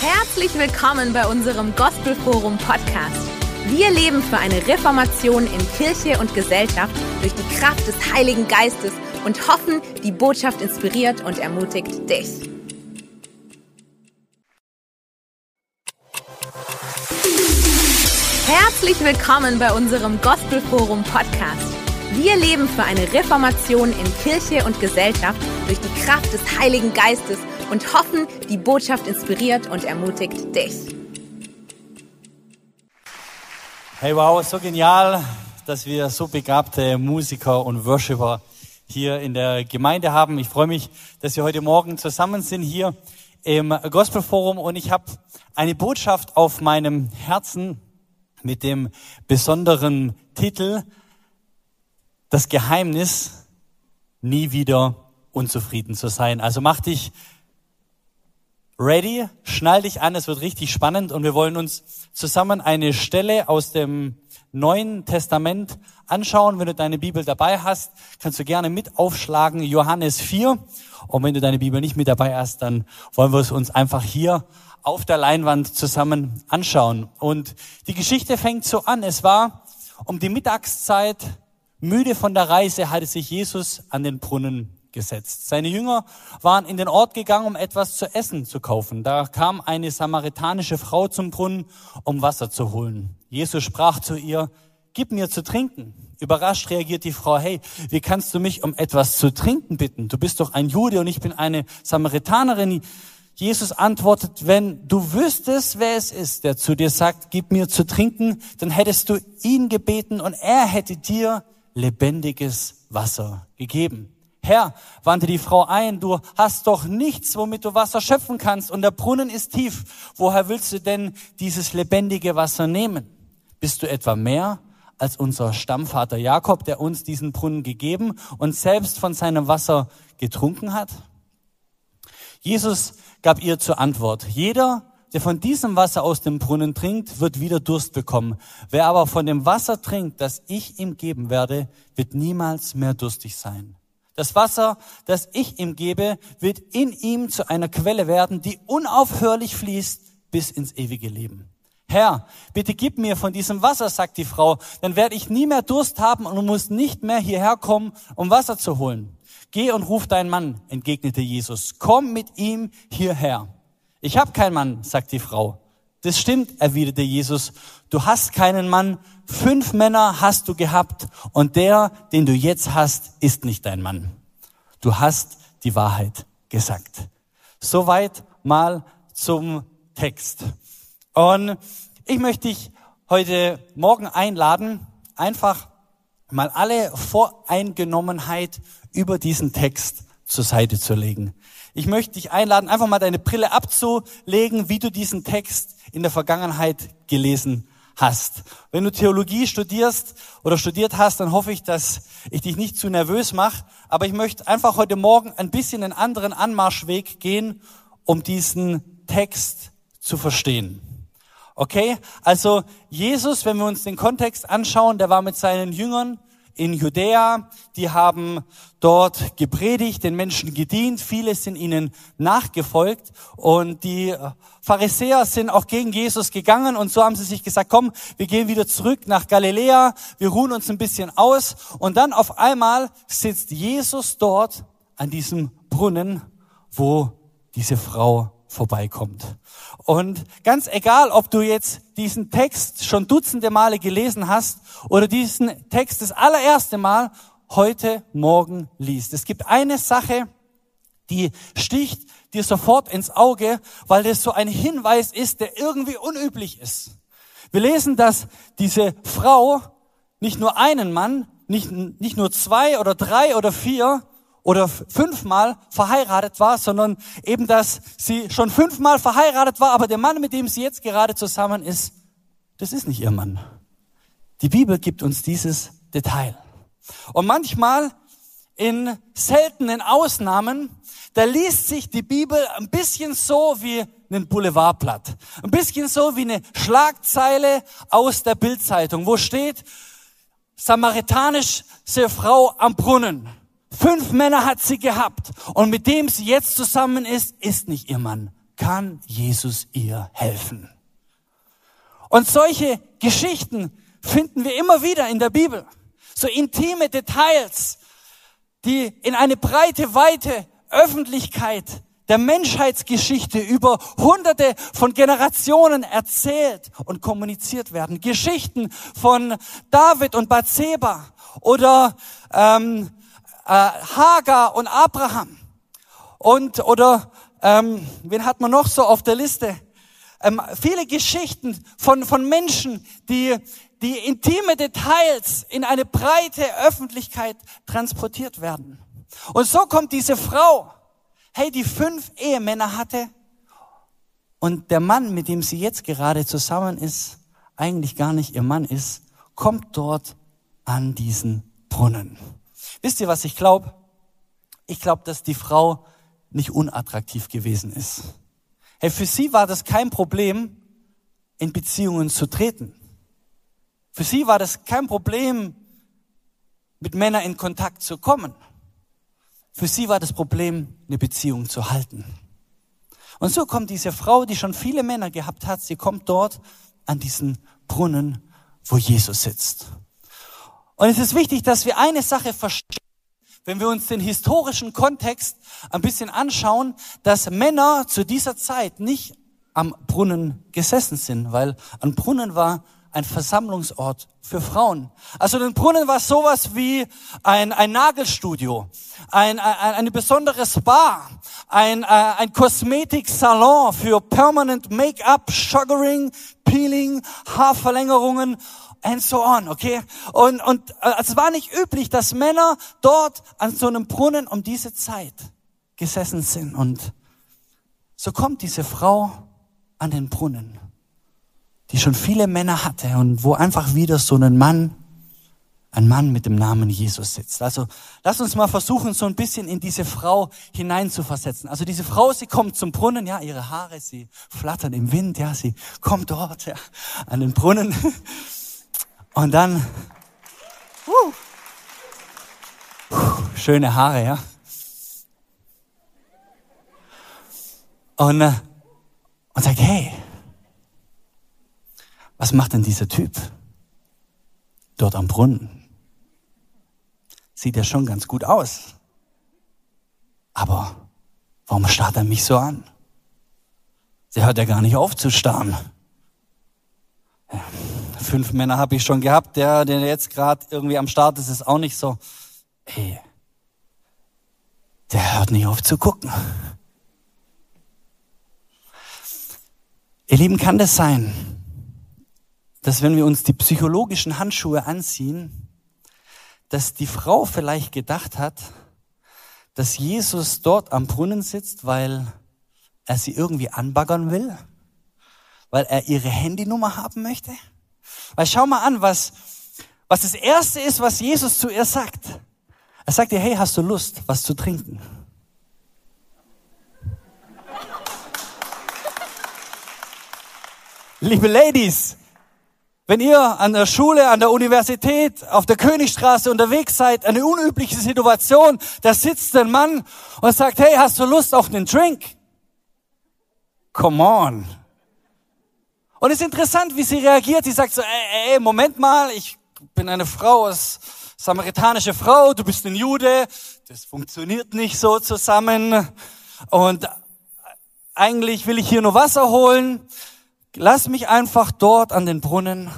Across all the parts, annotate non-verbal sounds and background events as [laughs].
Herzlich willkommen bei unserem Gospelforum Podcast. Wir leben für eine Reformation in Kirche und Gesellschaft durch die Kraft des Heiligen Geistes und hoffen, die Botschaft inspiriert und ermutigt dich. Herzlich willkommen bei unserem Gospelforum Podcast. Wir leben für eine Reformation in Kirche und Gesellschaft durch die Kraft des Heiligen Geistes und hoffen, die Botschaft inspiriert und ermutigt dich. Hey, wow, so genial, dass wir so begabte Musiker und Worshipper hier in der Gemeinde haben. Ich freue mich, dass wir heute Morgen zusammen sind hier im Gospelforum und ich habe eine Botschaft auf meinem Herzen mit dem besonderen Titel Das Geheimnis, nie wieder unzufrieden zu sein. Also mach dich ready, schnall dich an, es wird richtig spannend und wir wollen uns zusammen eine Stelle aus dem Neuen Testament anschauen. Wenn du deine Bibel dabei hast, kannst du gerne mit aufschlagen, Johannes 4. Und wenn du deine Bibel nicht mit dabei hast, dann wollen wir es uns einfach hier auf der Leinwand zusammen anschauen. Und die Geschichte fängt so an. Es war um die Mittagszeit, müde von der Reise, hatte sich Jesus an den Brunnen gesetzt. Seine Jünger waren in den Ort gegangen, um etwas zu essen zu kaufen. Da kam eine samaritanische Frau zum Brunnen, um Wasser zu holen. Jesus sprach zu ihr, gib mir zu trinken. Überrascht reagiert die Frau, hey, wie kannst du mich um etwas zu trinken bitten? Du bist doch ein Jude und ich bin eine Samaritanerin. Jesus antwortet, wenn du wüsstest, wer es ist, der zu dir sagt, gib mir zu trinken, dann hättest du ihn gebeten und er hätte dir lebendiges Wasser gegeben. Herr, wandte die Frau ein, du hast doch nichts, womit du Wasser schöpfen kannst und der Brunnen ist tief. Woher willst du denn dieses lebendige Wasser nehmen? Bist du etwa mehr als unser Stammvater Jakob, der uns diesen Brunnen gegeben und selbst von seinem Wasser getrunken hat? Jesus gab ihr zur Antwort, jeder, der von diesem Wasser aus dem Brunnen trinkt, wird wieder Durst bekommen. Wer aber von dem Wasser trinkt, das ich ihm geben werde, wird niemals mehr durstig sein. Das Wasser, das ich ihm gebe, wird in ihm zu einer Quelle werden, die unaufhörlich fließt bis ins ewige Leben. Herr, bitte gib mir von diesem Wasser, sagt die Frau, dann werde ich nie mehr Durst haben und muss nicht mehr hierher kommen, um Wasser zu holen. Geh und ruf deinen Mann, entgegnete Jesus. Komm mit ihm hierher. Ich habe keinen Mann, sagt die Frau. Das stimmt, erwiderte Jesus. Du hast keinen Mann, fünf Männer hast du gehabt und der, den du jetzt hast, ist nicht dein Mann. Du hast die Wahrheit gesagt. Soweit mal zum Text. Und ich möchte dich heute Morgen einladen, einfach mal alle Voreingenommenheit über diesen Text zur Seite zu legen. Ich möchte dich einladen, einfach mal deine Brille abzulegen, wie du diesen Text in der Vergangenheit gelesen hast. Wenn du Theologie studierst oder studiert hast, dann hoffe ich, dass ich dich nicht zu nervös mache. Aber ich möchte einfach heute Morgen ein bisschen einen anderen Anmarschweg gehen, um diesen Text zu verstehen. Okay? Also Jesus, wenn wir uns den Kontext anschauen, der war mit seinen Jüngern in Judäa, die haben dort gepredigt, den Menschen gedient, viele sind ihnen nachgefolgt. Und die Pharisäer sind auch gegen Jesus gegangen. Und so haben sie sich gesagt, komm, wir gehen wieder zurück nach Galiläa, wir ruhen uns ein bisschen aus. Und dann auf einmal sitzt Jesus dort an diesem Brunnen, wo diese Frau vorbeikommt. Und ganz egal, ob du jetzt diesen Text schon dutzende Male gelesen hast oder diesen Text das allererste Mal heute Morgen liest. Es gibt eine Sache, die sticht dir sofort ins Auge, weil das so ein Hinweis ist, der irgendwie unüblich ist. Wir lesen, dass diese Frau nicht nur einen Mann, nicht, nicht nur zwei oder drei oder vier, oder fünfmal verheiratet war, sondern eben, dass sie schon fünfmal verheiratet war, aber der Mann, mit dem sie jetzt gerade zusammen ist, das ist nicht ihr Mann. Die Bibel gibt uns dieses Detail. Und manchmal in seltenen Ausnahmen, da liest sich die Bibel ein bisschen so wie ein Boulevardblatt. Ein bisschen so wie eine Schlagzeile aus der Bildzeitung, wo steht, samaritanische Frau am Brunnen. Fünf Männer hat sie gehabt und mit dem sie jetzt zusammen ist, ist nicht ihr Mann. kann Jesus ihr helfen. Und solche Geschichten finden wir immer wieder in der Bibel. So intime Details, die in eine breite, weite Öffentlichkeit der Menschheitsgeschichte über hunderte von Generationen erzählt und kommuniziert werden. Geschichten von David und Bathseba oder ähm, äh, Hagar und Abraham und oder ähm, wen hat man noch so auf der Liste? Ähm, viele Geschichten von von Menschen, die die intime Details in eine breite Öffentlichkeit transportiert werden. Und so kommt diese Frau hey, die fünf Ehemänner hatte und der Mann, mit dem sie jetzt gerade zusammen ist, eigentlich gar nicht ihr Mann ist, kommt dort an diesen Brunnen. Wisst ihr, was ich glaube? Ich glaube, dass die Frau nicht unattraktiv gewesen ist. Hey, für sie war das kein Problem, in Beziehungen zu treten. Für sie war das kein Problem, mit Männern in Kontakt zu kommen. Für sie war das Problem, eine Beziehung zu halten. Und so kommt diese Frau, die schon viele Männer gehabt hat, sie kommt dort an diesen Brunnen, wo Jesus sitzt. Und es ist wichtig, dass wir eine Sache verstehen, wenn wir uns den historischen Kontext ein bisschen anschauen, dass Männer zu dieser Zeit nicht am Brunnen gesessen sind, weil ein Brunnen war ein Versammlungsort für Frauen. Also ein Brunnen war sowas wie ein, ein Nagelstudio, ein, ein, eine besondere Spa, ein, äh, ein Kosmetiksalon für Permanent Make-up, Sugaring, Peeling, Haarverlängerungen and so on, okay? Und, und äh, es war nicht üblich, dass Männer dort an so einem Brunnen um diese Zeit gesessen sind. Und so kommt diese Frau an den Brunnen die schon viele Männer hatte und wo einfach wieder so ein Mann, ein Mann mit dem Namen Jesus sitzt. Also lass uns mal versuchen, so ein bisschen in diese Frau hineinzuversetzen. Also diese Frau, sie kommt zum Brunnen, ja, ihre Haare, sie flattern im Wind, ja, sie kommt dort ja, an den Brunnen [laughs] und dann uh, schöne Haare, ja. Und, äh, und sagt, hey, was macht denn dieser Typ dort am Brunnen? Sieht ja schon ganz gut aus. Aber warum starrt er mich so an? Der hört ja gar nicht auf zu starren. Fünf Männer habe ich schon gehabt, der, der jetzt gerade irgendwie am Start ist, ist auch nicht so. Hey, der hört nicht auf zu gucken. Ihr Lieben, kann das sein, dass wenn wir uns die psychologischen Handschuhe anziehen, dass die Frau vielleicht gedacht hat, dass Jesus dort am Brunnen sitzt, weil er sie irgendwie anbaggern will, weil er ihre Handynummer haben möchte. Weil schau mal an, was, was das erste ist, was Jesus zu ihr sagt. Er sagt ihr, hey, hast du Lust, was zu trinken? Liebe Ladies, wenn ihr an der Schule, an der Universität, auf der Königstraße unterwegs seid, eine unübliche Situation, da sitzt ein Mann und sagt, hey, hast du Lust auf einen Drink? Come on. Und es ist interessant, wie sie reagiert. Sie sagt so, ey, ey, Moment mal, ich bin eine Frau, als samaritanische Frau, du bist ein Jude, das funktioniert nicht so zusammen. Und eigentlich will ich hier nur Wasser holen lass mich einfach dort an den Brunnen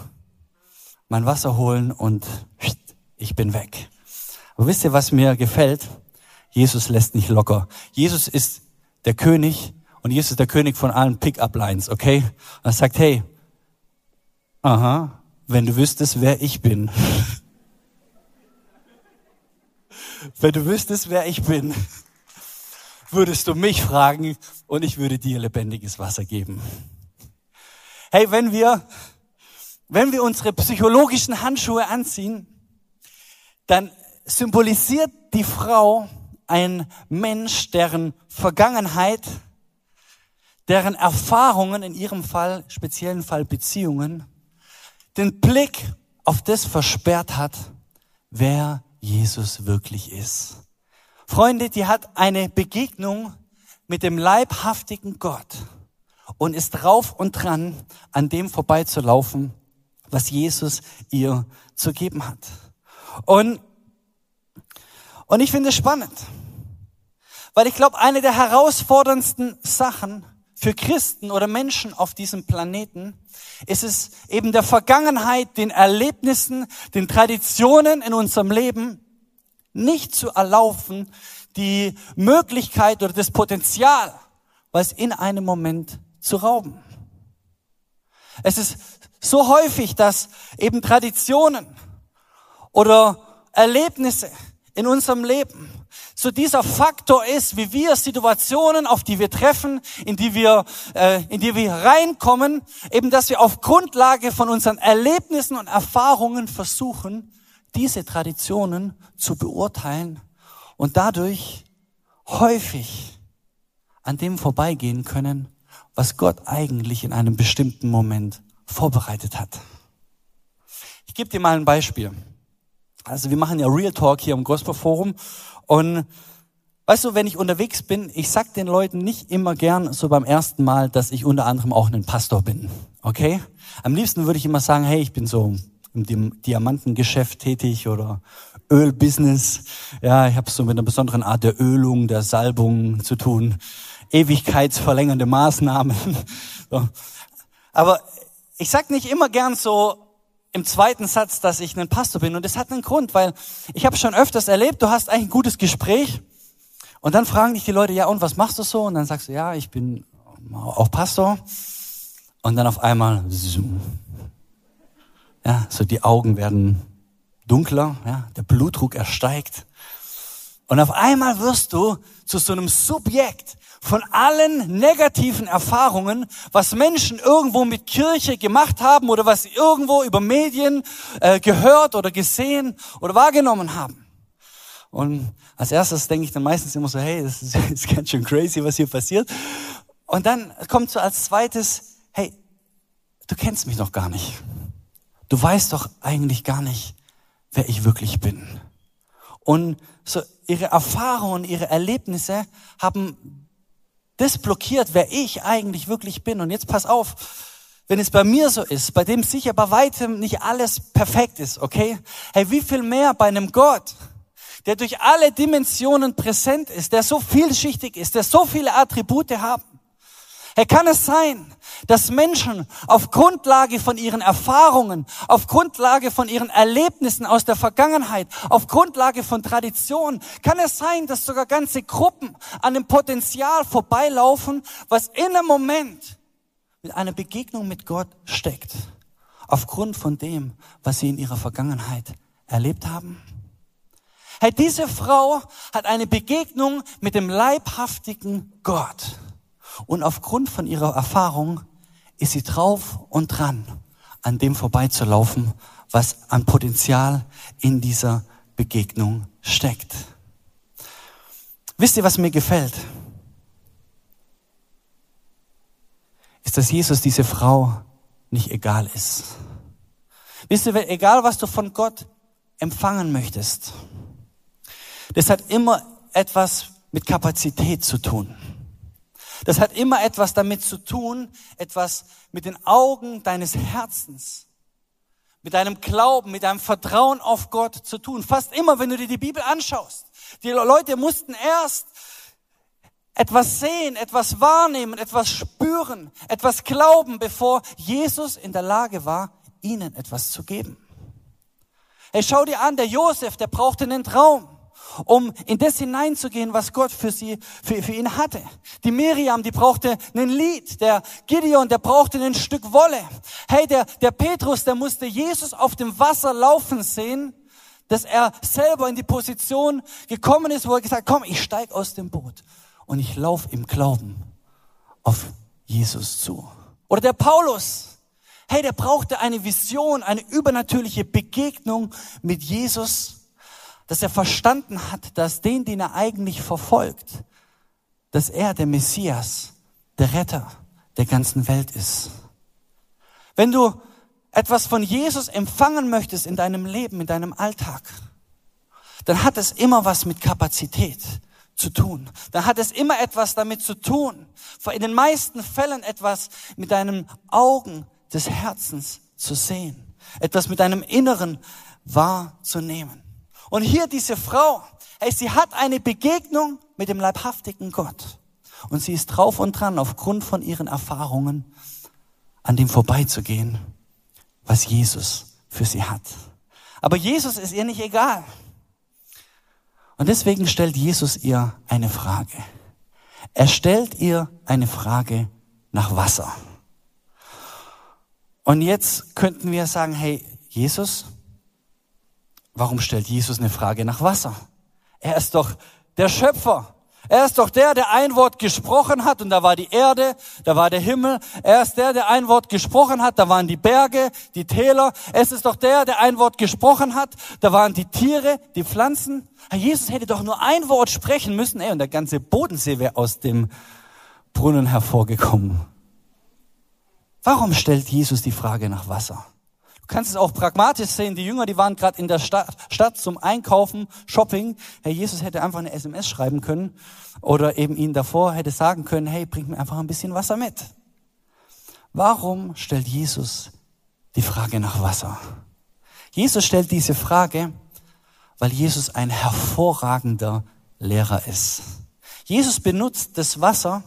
mein Wasser holen und ich bin weg. Aber wisst ihr, was mir gefällt? Jesus lässt nicht locker. Jesus ist der König und Jesus ist der König von allen Pick-up-Lines, okay? Und er sagt, hey, aha, wenn du wüsstest, wer ich bin. [laughs] wenn du wüsstest, wer ich bin, [laughs] würdest du mich fragen und ich würde dir lebendiges Wasser geben. Hey, wenn wir, wenn wir unsere psychologischen Handschuhe anziehen, dann symbolisiert die Frau ein Mensch, deren Vergangenheit, deren Erfahrungen, in ihrem Fall, speziellen Fall Beziehungen, den Blick auf das versperrt hat, wer Jesus wirklich ist. Freunde, die hat eine Begegnung mit dem leibhaftigen Gott und ist drauf und dran, an dem vorbeizulaufen, was Jesus ihr zu geben hat. Und, und ich finde es spannend, weil ich glaube, eine der herausforderndsten Sachen für Christen oder Menschen auf diesem Planeten ist es eben der Vergangenheit, den Erlebnissen, den Traditionen in unserem Leben nicht zu erlaufen, die Möglichkeit oder das Potenzial, was in einem Moment zu rauben. Es ist so häufig, dass eben Traditionen oder Erlebnisse in unserem Leben so dieser Faktor ist, wie wir Situationen, auf die wir treffen, in die wir, äh, in die wir reinkommen, eben, dass wir auf Grundlage von unseren Erlebnissen und Erfahrungen versuchen, diese Traditionen zu beurteilen und dadurch häufig an dem vorbeigehen können, was Gott eigentlich in einem bestimmten Moment vorbereitet hat. Ich gebe dir mal ein Beispiel. Also wir machen ja Real Talk hier im Gospel Forum und weißt du, wenn ich unterwegs bin, ich sag den Leuten nicht immer gern so beim ersten Mal, dass ich unter anderem auch ein Pastor bin. Okay? Am liebsten würde ich immer sagen, hey, ich bin so im Diamantengeschäft tätig oder Ölbusiness. Ja, ich habe so mit einer besonderen Art der Ölung, der Salbung zu tun. Ewigkeitsverlängernde Maßnahmen. [laughs] So. Aber ich sag nicht immer gern so, im zweiten Satz, dass ich ein Pastor bin. Und das hat einen Grund, weil ich habe schon öfters erlebt, du hast eigentlich ein gutes Gespräch und dann fragen dich die Leute, ja und was machst du so? Und dann sagst du, ja, ich bin auch Pastor. Und dann auf einmal, ja, so die Augen werden dunkler, ja, der Blutdruck ersteigt. Und auf einmal wirst du zu so einem Subjekt, von allen negativen Erfahrungen, was Menschen irgendwo mit Kirche gemacht haben oder was sie irgendwo über Medien äh, gehört oder gesehen oder wahrgenommen haben. Und als erstes denke ich dann meistens immer so, hey, das ist, [laughs] das ist ganz schön crazy, was hier passiert. Und dann kommt so als zweites, hey, du kennst mich noch gar nicht. Du weißt doch eigentlich gar nicht, wer ich wirklich bin. Und so ihre Erfahrungen, ihre Erlebnisse haben das blockiert, wer ich eigentlich wirklich bin. Und jetzt pass auf, wenn es bei mir so ist, bei dem sicher bei weitem nicht alles perfekt ist, okay? Hey, wie viel mehr bei einem Gott, der durch alle Dimensionen präsent ist, der so vielschichtig ist, der so viele Attribute hat. Hey, kann es sein, dass Menschen auf Grundlage von ihren Erfahrungen, auf Grundlage von ihren Erlebnissen aus der Vergangenheit, auf Grundlage von Tradition, kann es sein, dass sogar ganze Gruppen an dem Potenzial vorbeilaufen, was in einem Moment mit einer Begegnung mit Gott steckt, aufgrund von dem, was sie in ihrer Vergangenheit erlebt haben? Hey, diese Frau hat eine Begegnung mit dem leibhaftigen Gott. Und aufgrund von ihrer Erfahrung ist sie drauf und dran, an dem vorbeizulaufen, was an Potenzial in dieser Begegnung steckt. Wisst ihr, was mir gefällt? Ist, dass Jesus diese Frau nicht egal ist. Wisst ihr, egal was du von Gott empfangen möchtest, das hat immer etwas mit Kapazität zu tun. Das hat immer etwas damit zu tun, etwas mit den Augen deines Herzens, mit deinem Glauben, mit deinem Vertrauen auf Gott zu tun. Fast immer, wenn du dir die Bibel anschaust. Die Leute mussten erst etwas sehen, etwas wahrnehmen, etwas spüren, etwas glauben, bevor Jesus in der Lage war, ihnen etwas zu geben. Hey, schau dir an, der Josef, der brauchte einen Traum um in das hineinzugehen, was Gott für sie, für, für ihn hatte. Die Miriam, die brauchte ein Lied. Der Gideon, der brauchte ein Stück Wolle. Hey, der, der Petrus, der musste Jesus auf dem Wasser laufen sehen, dass er selber in die Position gekommen ist, wo er gesagt, komm, ich steig aus dem Boot und ich laufe im Glauben auf Jesus zu. Oder der Paulus, hey, der brauchte eine Vision, eine übernatürliche Begegnung mit Jesus dass er verstanden hat, dass den, den er eigentlich verfolgt, dass er der Messias, der Retter der ganzen Welt ist. Wenn du etwas von Jesus empfangen möchtest in deinem Leben, in deinem Alltag, dann hat es immer was mit Kapazität zu tun. Dann hat es immer etwas damit zu tun. In den meisten Fällen etwas mit deinen Augen des Herzens zu sehen. Etwas mit deinem Inneren wahrzunehmen. Und hier diese Frau, hey, sie hat eine Begegnung mit dem leibhaftigen Gott. Und sie ist drauf und dran, aufgrund von ihren Erfahrungen an dem vorbeizugehen, was Jesus für sie hat. Aber Jesus ist ihr nicht egal. Und deswegen stellt Jesus ihr eine Frage. Er stellt ihr eine Frage nach Wasser. Und jetzt könnten wir sagen, hey, Jesus, warum stellt Jesus eine Frage nach Wasser? Er ist doch der Schöpfer. Er ist doch der, der ein Wort gesprochen hat und da war die Erde, da war der Himmel. Er ist der, der ein Wort gesprochen hat, da waren die Berge, die Täler. Es ist doch der, der ein Wort gesprochen hat, da waren die Tiere, die Pflanzen. Herr Jesus hätte doch nur ein Wort sprechen müssen, ey, und der ganze Bodensee wäre aus dem Brunnen hervorgekommen. Warum stellt Jesus die Frage nach Wasser? Kannst es auch pragmatisch sehen. Die Jünger, die waren gerade in der Stadt, Stadt zum Einkaufen, Shopping. Herr Jesus hätte einfach eine SMS schreiben können oder eben ihnen davor hätte sagen können, hey, bring mir einfach ein bisschen Wasser mit. Warum stellt Jesus die Frage nach Wasser? Jesus stellt diese Frage, weil Jesus ein hervorragender Lehrer ist. Jesus benutzt das Wasser,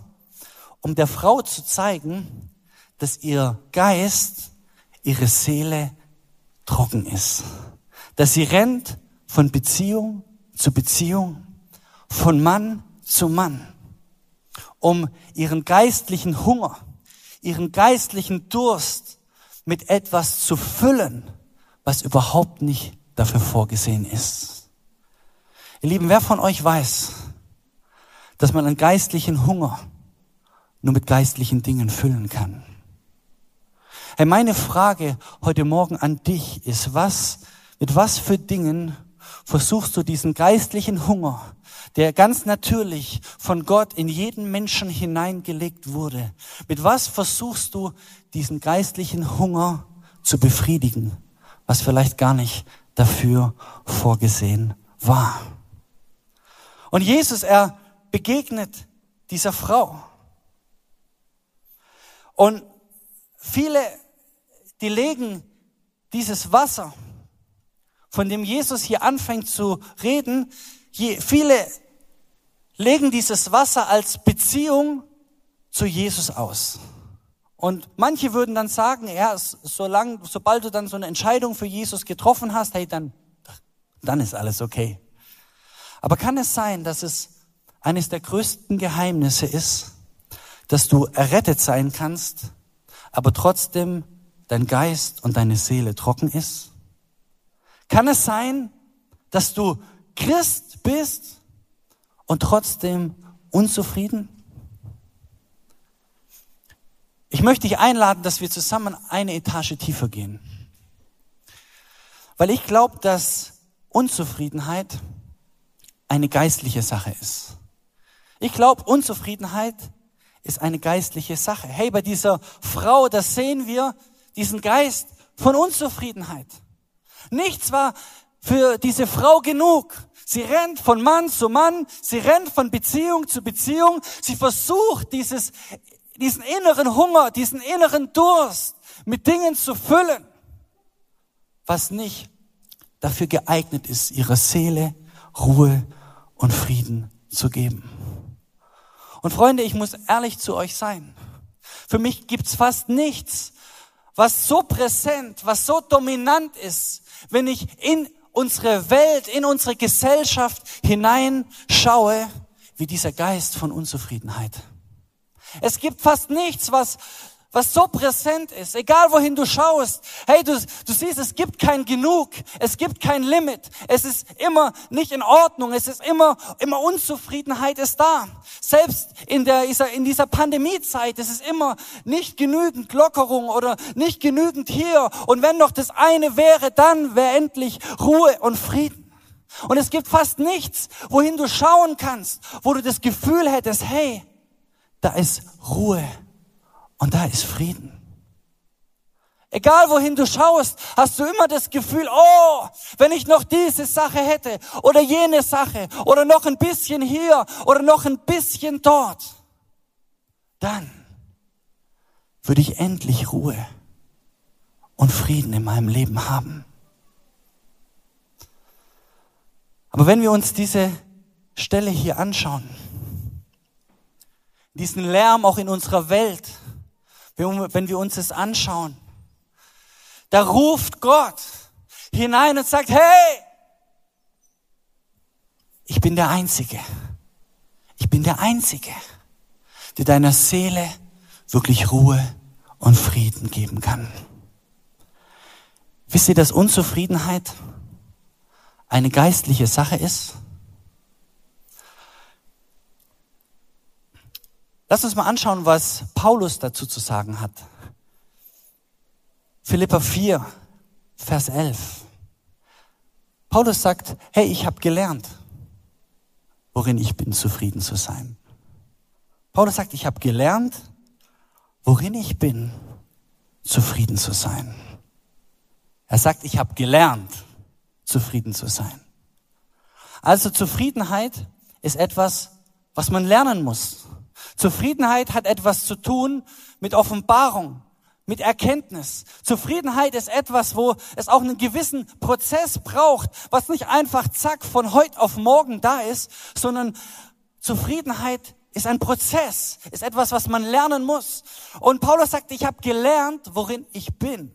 um der Frau zu zeigen, dass ihr Geist ihre Seele trocken ist. Dass sie rennt von Beziehung zu Beziehung, von Mann zu Mann, um ihren geistlichen Hunger, ihren geistlichen Durst mit etwas zu füllen, was überhaupt nicht dafür vorgesehen ist. Ihr Lieben, wer von euch weiß, dass man einen geistlichen Hunger nur mit geistlichen Dingen füllen kann? Hey, meine Frage heute Morgen an dich ist, was, mit was für Dingen versuchst du diesen geistlichen Hunger, der ganz natürlich von Gott in jeden Menschen hineingelegt wurde, mit was versuchst du diesen geistlichen Hunger zu befriedigen, was vielleicht gar nicht dafür vorgesehen war? Und Jesus, er begegnet dieser Frau. Und viele die legen dieses Wasser, von dem Jesus hier anfängt zu reden, viele legen dieses Wasser als Beziehung zu Jesus aus. Und manche würden dann sagen, ja, solange, sobald du dann so eine Entscheidung für Jesus getroffen hast, hey, dann, dann ist alles okay. Aber kann es sein, dass es eines der größten Geheimnisse ist, dass du errettet sein kannst, aber trotzdem dein Geist und deine Seele trocken ist? Kann es sein, dass du Christ bist und trotzdem unzufrieden? Ich möchte dich einladen, dass wir zusammen eine Etage tiefer gehen. Weil ich glaube, dass Unzufriedenheit eine geistliche Sache ist. Ich glaube, Unzufriedenheit ist eine geistliche Sache. Hey, bei dieser Frau, das sehen wir, diesen Geist von Unzufriedenheit. Nichts war für diese Frau genug. Sie rennt von Mann zu Mann, sie rennt von Beziehung zu Beziehung, sie versucht dieses, diesen inneren Hunger, diesen inneren Durst mit Dingen zu füllen, was nicht dafür geeignet ist, ihrer Seele Ruhe und Frieden zu geben. Und Freunde, ich muss ehrlich zu euch sein. Für mich gibt's fast nichts, was so präsent, was so dominant ist, wenn ich in unsere Welt, in unsere Gesellschaft hineinschaue, wie dieser Geist von Unzufriedenheit. Es gibt fast nichts, was was so präsent ist, egal wohin du schaust. Hey, du, du siehst, es gibt kein Genug, es gibt kein Limit, es ist immer nicht in Ordnung, es ist immer, immer Unzufriedenheit ist da. Selbst in, der, in dieser Pandemiezeit ist es immer nicht genügend Lockerung oder nicht genügend hier. Und wenn noch das eine wäre, dann wäre endlich Ruhe und Frieden. Und es gibt fast nichts, wohin du schauen kannst, wo du das Gefühl hättest, hey, da ist Ruhe und da ist Frieden. Egal wohin du schaust, hast du immer das Gefühl, oh, wenn ich noch diese Sache hätte oder jene Sache oder noch ein bisschen hier oder noch ein bisschen dort, dann würde ich endlich Ruhe und Frieden in meinem Leben haben. Aber wenn wir uns diese Stelle hier anschauen, diesen Lärm auch in unserer Welt, wenn wir uns das anschauen, da ruft Gott hinein und sagt, hey, ich bin der Einzige. Ich bin der Einzige, der deiner Seele wirklich Ruhe und Frieden geben kann. Wisst ihr, dass Unzufriedenheit eine geistliche Sache ist? Lass uns mal anschauen, was Paulus dazu zu sagen hat. Philippa 4, Vers 11. Paulus sagt, hey, ich habe gelernt, worin ich bin, zufrieden zu sein. Paulus sagt, ich habe gelernt, worin ich bin, zufrieden zu sein. Er sagt, ich habe gelernt, zufrieden zu sein. Also Zufriedenheit ist etwas, was man lernen muss. Zufriedenheit hat etwas zu tun mit Offenbarung, mit Erkenntnis. Zufriedenheit ist etwas, wo es auch einen gewissen Prozess braucht, was nicht einfach zack von heute auf morgen da ist, sondern Zufriedenheit ist ein Prozess, ist etwas, was man lernen muss. Und Paulus sagt, ich habe gelernt, worin ich bin,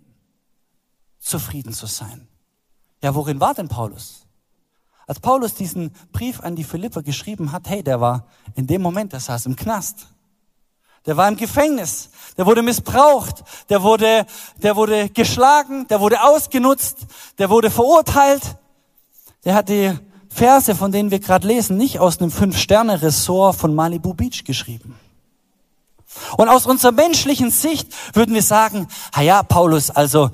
zufrieden zu sein. Ja, worin war denn Paulus? Als Paulus diesen Brief an die Philipper geschrieben hat, hey, der war in dem Moment, der saß im Knast. Der war im Gefängnis. Der wurde missbraucht. Der wurde, der wurde geschlagen. Der wurde ausgenutzt. Der wurde verurteilt. Der hat die Verse, von denen wir gerade lesen, nicht aus einem Fünf-Sterne-Ressort von Malibu Beach geschrieben. Und aus unserer menschlichen Sicht würden wir sagen, ha ja, Paulus, also,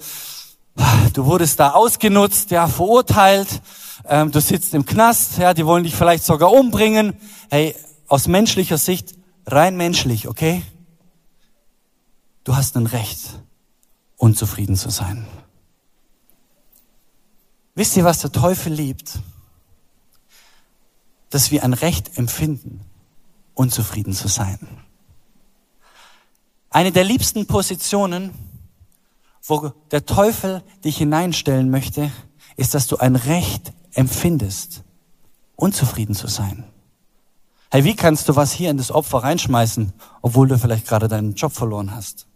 du wurdest da ausgenutzt, ja, verurteilt, ähm, du sitzt im Knast, ja, die wollen dich vielleicht sogar umbringen. Hey, aus menschlicher Sicht rein menschlich, okay? Du hast ein Recht, unzufrieden zu sein. Wisst ihr, was der Teufel liebt? Dass wir ein Recht empfinden, unzufrieden zu sein. Eine der liebsten Positionen, wo der Teufel dich hineinstellen möchte, ist, dass du ein Recht empfindest, unzufrieden zu sein. Hey, wie kannst du was hier in das Opfer reinschmeißen, obwohl du vielleicht gerade deinen Job verloren hast?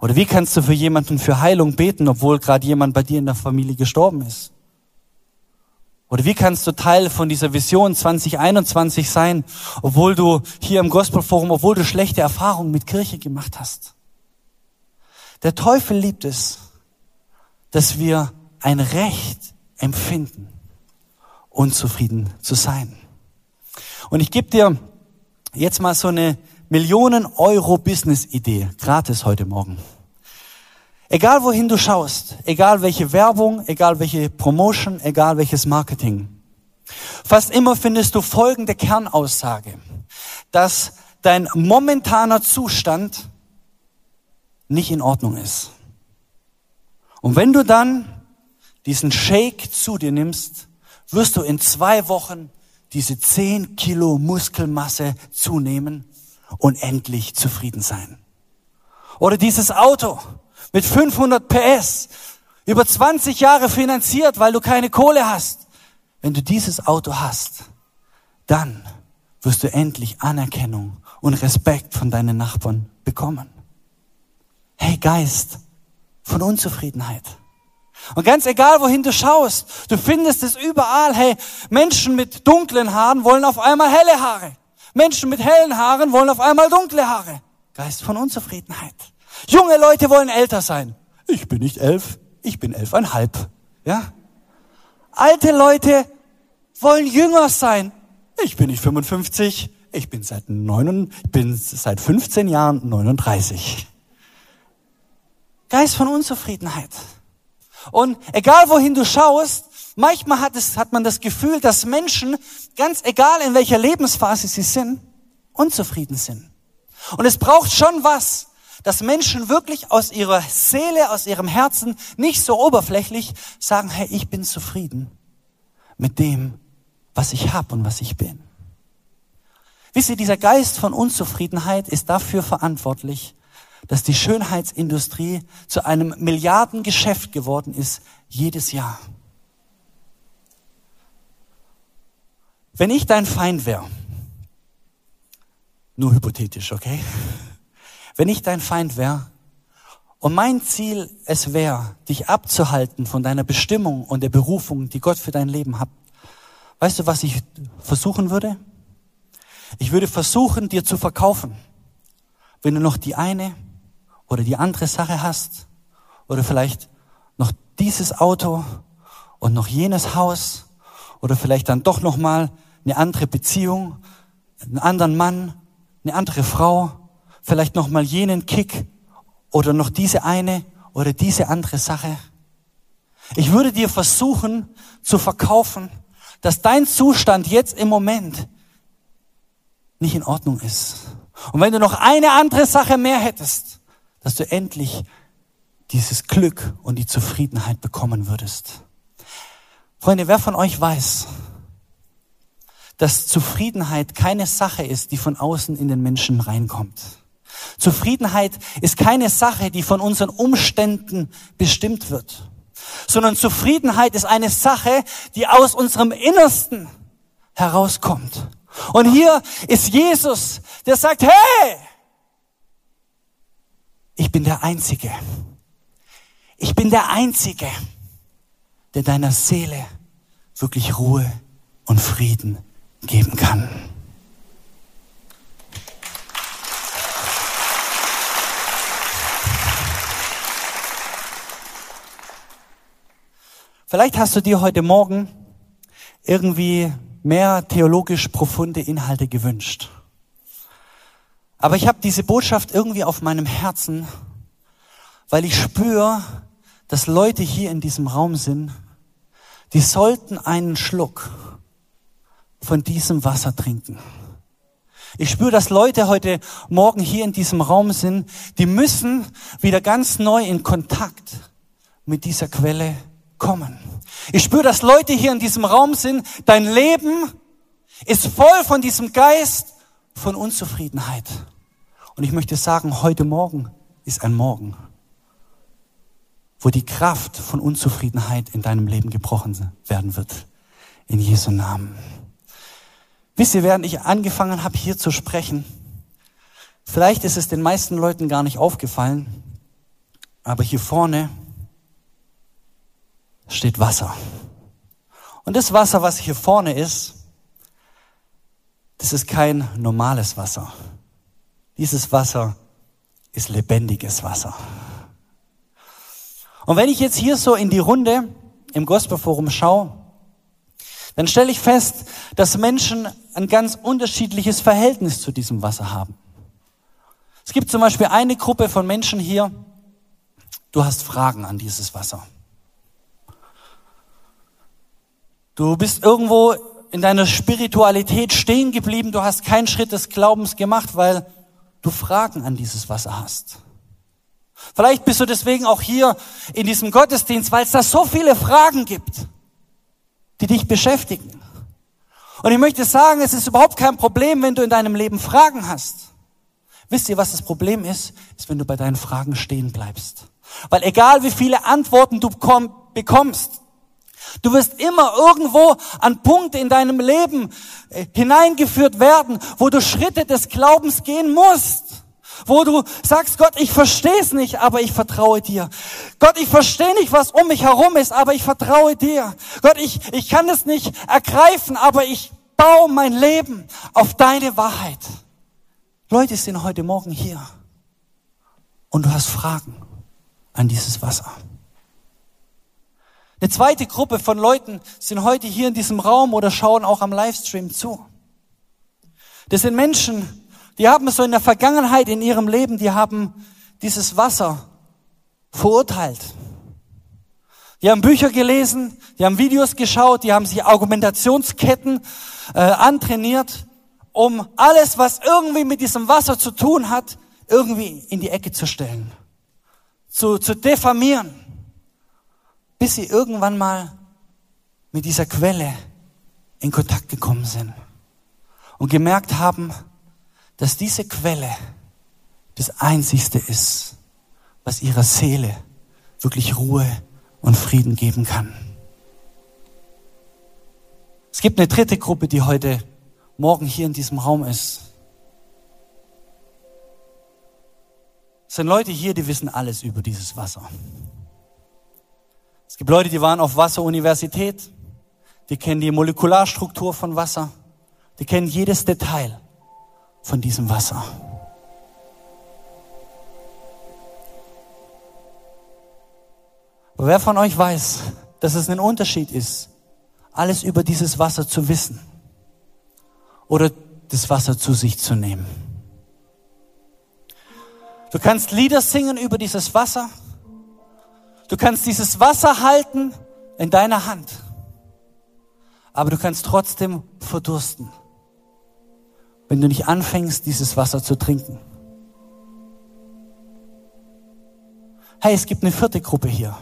Oder wie kannst du für jemanden für Heilung beten, obwohl gerade jemand bei dir in der Familie gestorben ist? Oder wie kannst du Teil von dieser Vision 2021 sein, obwohl du hier im Gospelforum, obwohl du schlechte Erfahrungen mit Kirche gemacht hast? Der Teufel liebt es, dass wir ein Recht empfinden, unzufrieden zu sein. Und ich gebe dir jetzt mal so eine Millionen Euro Business-Idee, gratis heute Morgen. Egal wohin du schaust, egal welche Werbung, egal welche Promotion, egal welches Marketing, fast immer findest du folgende Kernaussage, dass dein momentaner Zustand nicht in Ordnung ist. Und wenn du dann diesen Shake zu dir nimmst, wirst du in zwei Wochen diese zehn Kilo Muskelmasse zunehmen und endlich zufrieden sein. Oder dieses Auto mit 500 PS, über 20 Jahre finanziert, weil du keine Kohle hast. Wenn du dieses Auto hast, dann wirst du endlich Anerkennung und Respekt von deinen Nachbarn bekommen. Hey Geist von Unzufriedenheit. Und ganz egal, wohin du schaust, du findest es überall. Hey, Menschen mit dunklen Haaren wollen auf einmal helle Haare. Menschen mit hellen Haaren wollen auf einmal dunkle Haare. Geist von Unzufriedenheit. Junge Leute wollen älter sein. Ich bin nicht elf, ich bin elfeinhalb. Ja? Alte Leute wollen jünger sein. Ich bin nicht 55, ich bin seit, 9, ich bin seit 15 Jahren 39. Geist von Unzufriedenheit. Und egal wohin du schaust, manchmal hat, es, hat man das Gefühl, dass Menschen, ganz egal in welcher Lebensphase sie sind, unzufrieden sind. Und es braucht schon was, dass Menschen wirklich aus ihrer Seele, aus ihrem Herzen, nicht so oberflächlich sagen, hey, ich bin zufrieden mit dem, was ich habe und was ich bin. Wisst ihr, dieser Geist von Unzufriedenheit ist dafür verantwortlich, dass die Schönheitsindustrie zu einem Milliardengeschäft geworden ist, jedes Jahr. Wenn ich dein Feind wäre, nur hypothetisch, okay? Wenn ich dein Feind wäre und mein Ziel es wäre, dich abzuhalten von deiner Bestimmung und der Berufung, die Gott für dein Leben hat, weißt du, was ich versuchen würde? Ich würde versuchen, dir zu verkaufen, wenn du noch die eine oder die andere Sache hast oder vielleicht noch dieses Auto und noch jenes Haus oder vielleicht dann doch noch mal eine andere Beziehung, einen anderen Mann, eine andere Frau, vielleicht noch mal jenen Kick oder noch diese eine oder diese andere Sache. Ich würde dir versuchen zu verkaufen, dass dein Zustand jetzt im Moment nicht in Ordnung ist. Und wenn du noch eine andere Sache mehr hättest, dass du endlich dieses Glück und die Zufriedenheit bekommen würdest. Freunde, wer von euch weiß, dass Zufriedenheit keine Sache ist, die von außen in den Menschen reinkommt? Zufriedenheit ist keine Sache, die von unseren Umständen bestimmt wird, sondern Zufriedenheit ist eine Sache, die aus unserem Innersten herauskommt. Und hier ist Jesus, der sagt, hey, ich bin der Einzige. Ich bin der Einzige, der deiner Seele wirklich Ruhe und Frieden geben kann. Vielleicht hast du dir heute Morgen irgendwie mehr theologisch profunde Inhalte gewünscht. Aber ich habe diese Botschaft irgendwie auf meinem Herzen, weil ich spüre, dass Leute hier in diesem Raum sind, die sollten einen Schluck von diesem Wasser trinken. Ich spüre, dass Leute heute Morgen hier in diesem Raum sind, die müssen wieder ganz neu in Kontakt mit dieser Quelle kommen. Ich spüre, dass Leute hier in diesem Raum sind, dein Leben ist voll von diesem Geist von Unzufriedenheit. Und ich möchte sagen, heute Morgen ist ein Morgen, wo die Kraft von Unzufriedenheit in deinem Leben gebrochen werden wird. In Jesu Namen. Wisst ihr, während ich angefangen habe, hier zu sprechen, vielleicht ist es den meisten Leuten gar nicht aufgefallen, aber hier vorne steht Wasser. Und das Wasser, was hier vorne ist, das ist kein normales Wasser. Dieses Wasser ist lebendiges Wasser. Und wenn ich jetzt hier so in die Runde im Gospelforum schaue, dann stelle ich fest, dass Menschen ein ganz unterschiedliches Verhältnis zu diesem Wasser haben. Es gibt zum Beispiel eine Gruppe von Menschen hier, du hast Fragen an dieses Wasser. Du bist irgendwo in deiner Spiritualität stehen geblieben, du hast keinen Schritt des Glaubens gemacht, weil du Fragen an dieses Wasser hast. Vielleicht bist du deswegen auch hier in diesem Gottesdienst, weil es da so viele Fragen gibt, die dich beschäftigen. Und ich möchte sagen, es ist überhaupt kein Problem, wenn du in deinem Leben Fragen hast. Wisst ihr, was das Problem ist? Ist, wenn du bei deinen Fragen stehen bleibst. Weil egal wie viele Antworten du bekommst, Du wirst immer irgendwo an Punkte in deinem Leben äh, hineingeführt werden, wo du Schritte des Glaubens gehen musst. Wo du sagst, Gott, ich verstehe es nicht, aber ich vertraue dir. Gott, ich verstehe nicht, was um mich herum ist, aber ich vertraue dir. Gott, ich, ich kann es nicht ergreifen, aber ich baue mein Leben auf deine Wahrheit. Leute sind heute Morgen hier und du hast Fragen an dieses Wasser. Eine zweite Gruppe von Leuten sind heute hier in diesem Raum oder schauen auch am Livestream zu. Das sind Menschen, die haben so in der Vergangenheit in ihrem Leben, die haben dieses Wasser verurteilt. Die haben Bücher gelesen, die haben Videos geschaut, die haben sich Argumentationsketten äh, antrainiert, um alles, was irgendwie mit diesem Wasser zu tun hat, irgendwie in die Ecke zu stellen, zu, zu diffamieren, bis sie irgendwann mal mit dieser Quelle in Kontakt gekommen sind und gemerkt haben, dass diese Quelle das Einzigste ist, was ihrer Seele wirklich Ruhe und Frieden geben kann. Es gibt eine dritte Gruppe, die heute Morgen hier in diesem Raum ist. Es sind Leute hier, die wissen alles über dieses Wasser. Gibt Leute, die waren auf Wasseruniversität, die kennen die Molekularstruktur von Wasser, die kennen jedes Detail von diesem Wasser. Wer von euch weiß, dass es ein Unterschied ist, alles über dieses Wasser zu wissen oder das Wasser zu sich zu nehmen? Du kannst Lieder singen über dieses Wasser. Du kannst dieses Wasser halten in deiner Hand. Aber du kannst trotzdem verdursten, wenn du nicht anfängst, dieses Wasser zu trinken. Hey, es gibt eine vierte Gruppe hier.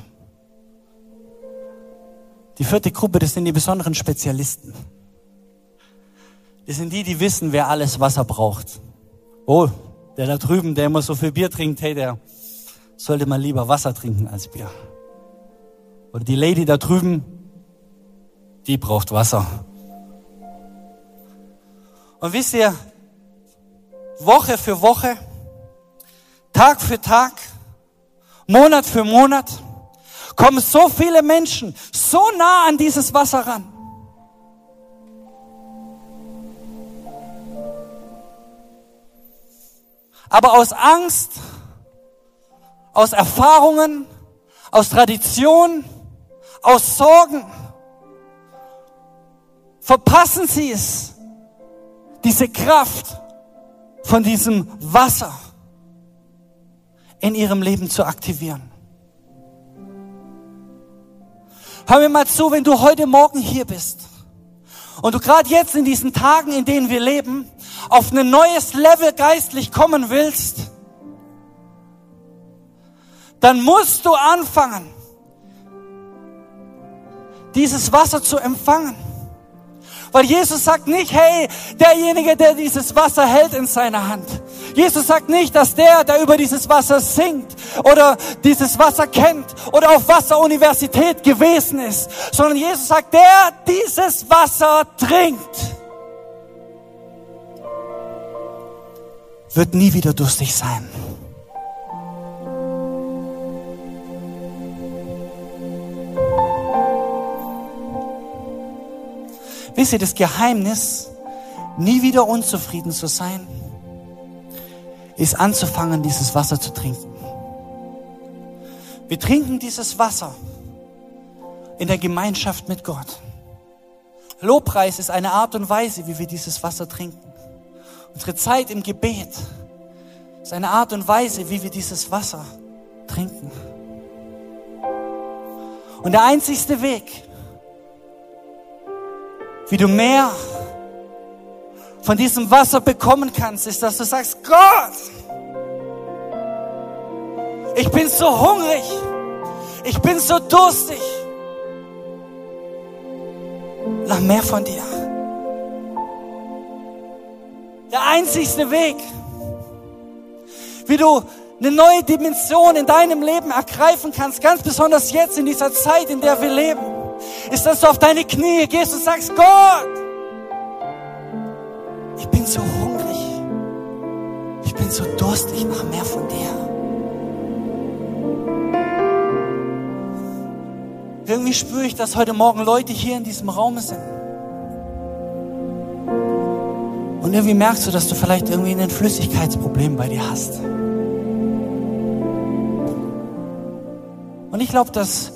Die vierte Gruppe, das sind die besonderen Spezialisten. Das sind die, die wissen, wer alles Wasser braucht. Oh, der da drüben, der immer so viel Bier trinkt, hey, der sollte mal lieber Wasser trinken als Bier. Oder die Lady da drüben, die braucht Wasser. Und wisst ihr, Woche für Woche, Tag für Tag, Monat für Monat, kommen so viele Menschen so nah an dieses Wasser ran. Aber aus Angst, aus Erfahrungen, aus Tradition, aus Sorgen verpassen sie es, diese Kraft von diesem Wasser in ihrem Leben zu aktivieren. Hör mir mal zu, wenn du heute Morgen hier bist und du gerade jetzt in diesen Tagen, in denen wir leben, auf ein neues Level geistlich kommen willst, dann musst du anfangen, dieses Wasser zu empfangen. Weil Jesus sagt nicht, hey, derjenige, der dieses Wasser hält in seiner Hand. Jesus sagt nicht, dass der, der über dieses Wasser singt oder dieses Wasser kennt oder auf Wasseruniversität gewesen ist, sondern Jesus sagt, der dieses Wasser trinkt, wird nie wieder durstig sein. Wisst ihr, das Geheimnis, nie wieder unzufrieden zu sein, ist anzufangen, dieses Wasser zu trinken. Wir trinken dieses Wasser in der Gemeinschaft mit Gott. Lobpreis ist eine Art und Weise, wie wir dieses Wasser trinken. Unsere Zeit im Gebet ist eine Art und Weise, wie wir dieses Wasser trinken. Und der einzigste Weg, wie du mehr von diesem Wasser bekommen kannst, ist, dass du sagst, Gott, ich bin so hungrig, ich bin so durstig nach mehr von dir. Der einzigste Weg, wie du eine neue Dimension in deinem Leben ergreifen kannst, ganz besonders jetzt in dieser Zeit, in der wir leben, ist, dass du auf deine Knie gehst und sagst, Gott, ich bin so hungrig, ich bin so durstig nach mehr von dir. Irgendwie spüre ich, dass heute Morgen Leute hier in diesem Raum sind. Und irgendwie merkst du, dass du vielleicht irgendwie ein Flüssigkeitsproblem bei dir hast. Und ich glaube, dass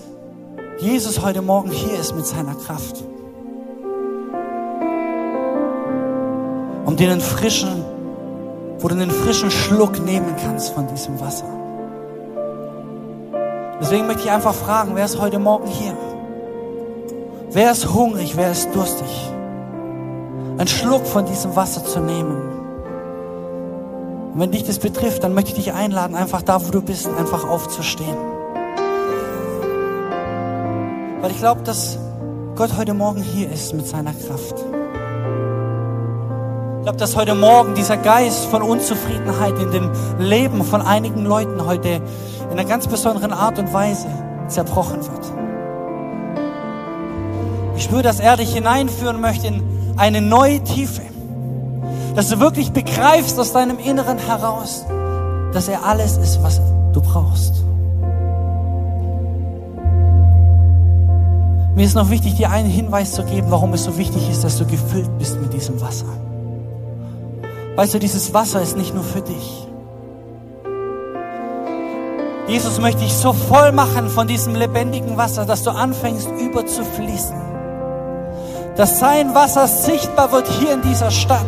Jesus heute Morgen hier ist mit seiner Kraft. Um dir einen frischen, wo du einen frischen Schluck nehmen kannst von diesem Wasser. Deswegen möchte ich einfach fragen, wer ist heute Morgen hier? Wer ist hungrig, wer ist durstig? Einen Schluck von diesem Wasser zu nehmen Und wenn dich das betrifft, dann möchte ich dich einladen, einfach da, wo du bist, einfach aufzustehen. Weil ich glaube, dass Gott heute Morgen hier ist mit seiner Kraft. Ich glaube, dass heute Morgen dieser Geist von Unzufriedenheit in dem Leben von einigen Leuten heute in einer ganz besonderen Art und Weise zerbrochen wird. Ich spüre, dass er dich hineinführen möchte in eine neue Tiefe. Dass du wirklich begreifst aus deinem Inneren heraus, dass er alles ist, was du brauchst. Mir ist noch wichtig, dir einen Hinweis zu geben, warum es so wichtig ist, dass du gefüllt bist mit diesem Wasser. Weißt du, dieses Wasser ist nicht nur für dich. Jesus möchte dich so voll machen von diesem lebendigen Wasser, dass du anfängst über zu fließen. Dass sein Wasser sichtbar wird hier in dieser Stadt,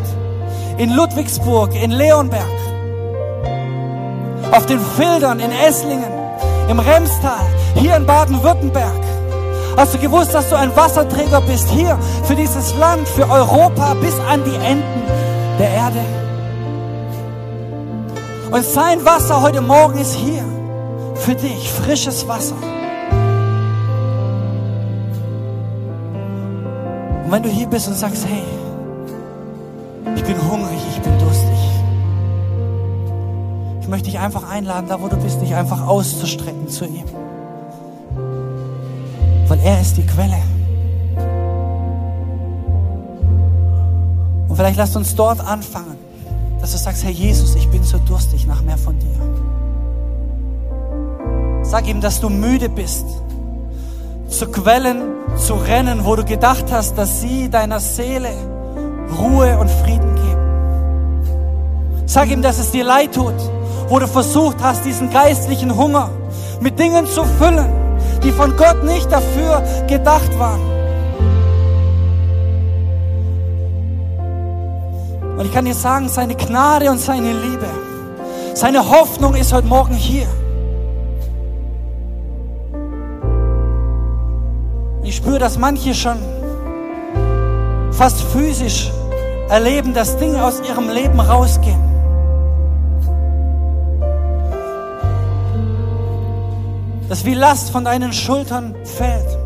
in Ludwigsburg, in Leonberg, auf den Feldern, in Esslingen, im Remstal, hier in Baden-Württemberg. Hast du gewusst, dass du ein Wasserträger bist hier für dieses Land, für Europa bis an die Enden der Erde? Und sein Wasser heute Morgen ist hier für dich, frisches Wasser. Und wenn du hier bist und sagst, hey, ich bin hungrig, ich bin durstig, ich möchte dich einfach einladen, da wo du bist, dich einfach auszustrecken zu ihm. Weil er ist die Quelle. Und vielleicht lasst uns dort anfangen, dass du sagst, Herr Jesus, ich bin so durstig nach mehr von dir. Sag ihm, dass du müde bist, zu Quellen zu rennen, wo du gedacht hast, dass sie deiner Seele Ruhe und Frieden geben. Sag ihm, dass es dir leid tut, wo du versucht hast, diesen geistlichen Hunger mit Dingen zu füllen, die von Gott nicht dafür gedacht waren. Und ich kann dir sagen, seine Gnade und seine Liebe, seine Hoffnung ist heute Morgen hier. Ich spüre, dass manche schon fast physisch erleben, dass Dinge aus ihrem Leben rausgehen. Dass wie Last von deinen Schultern fällt.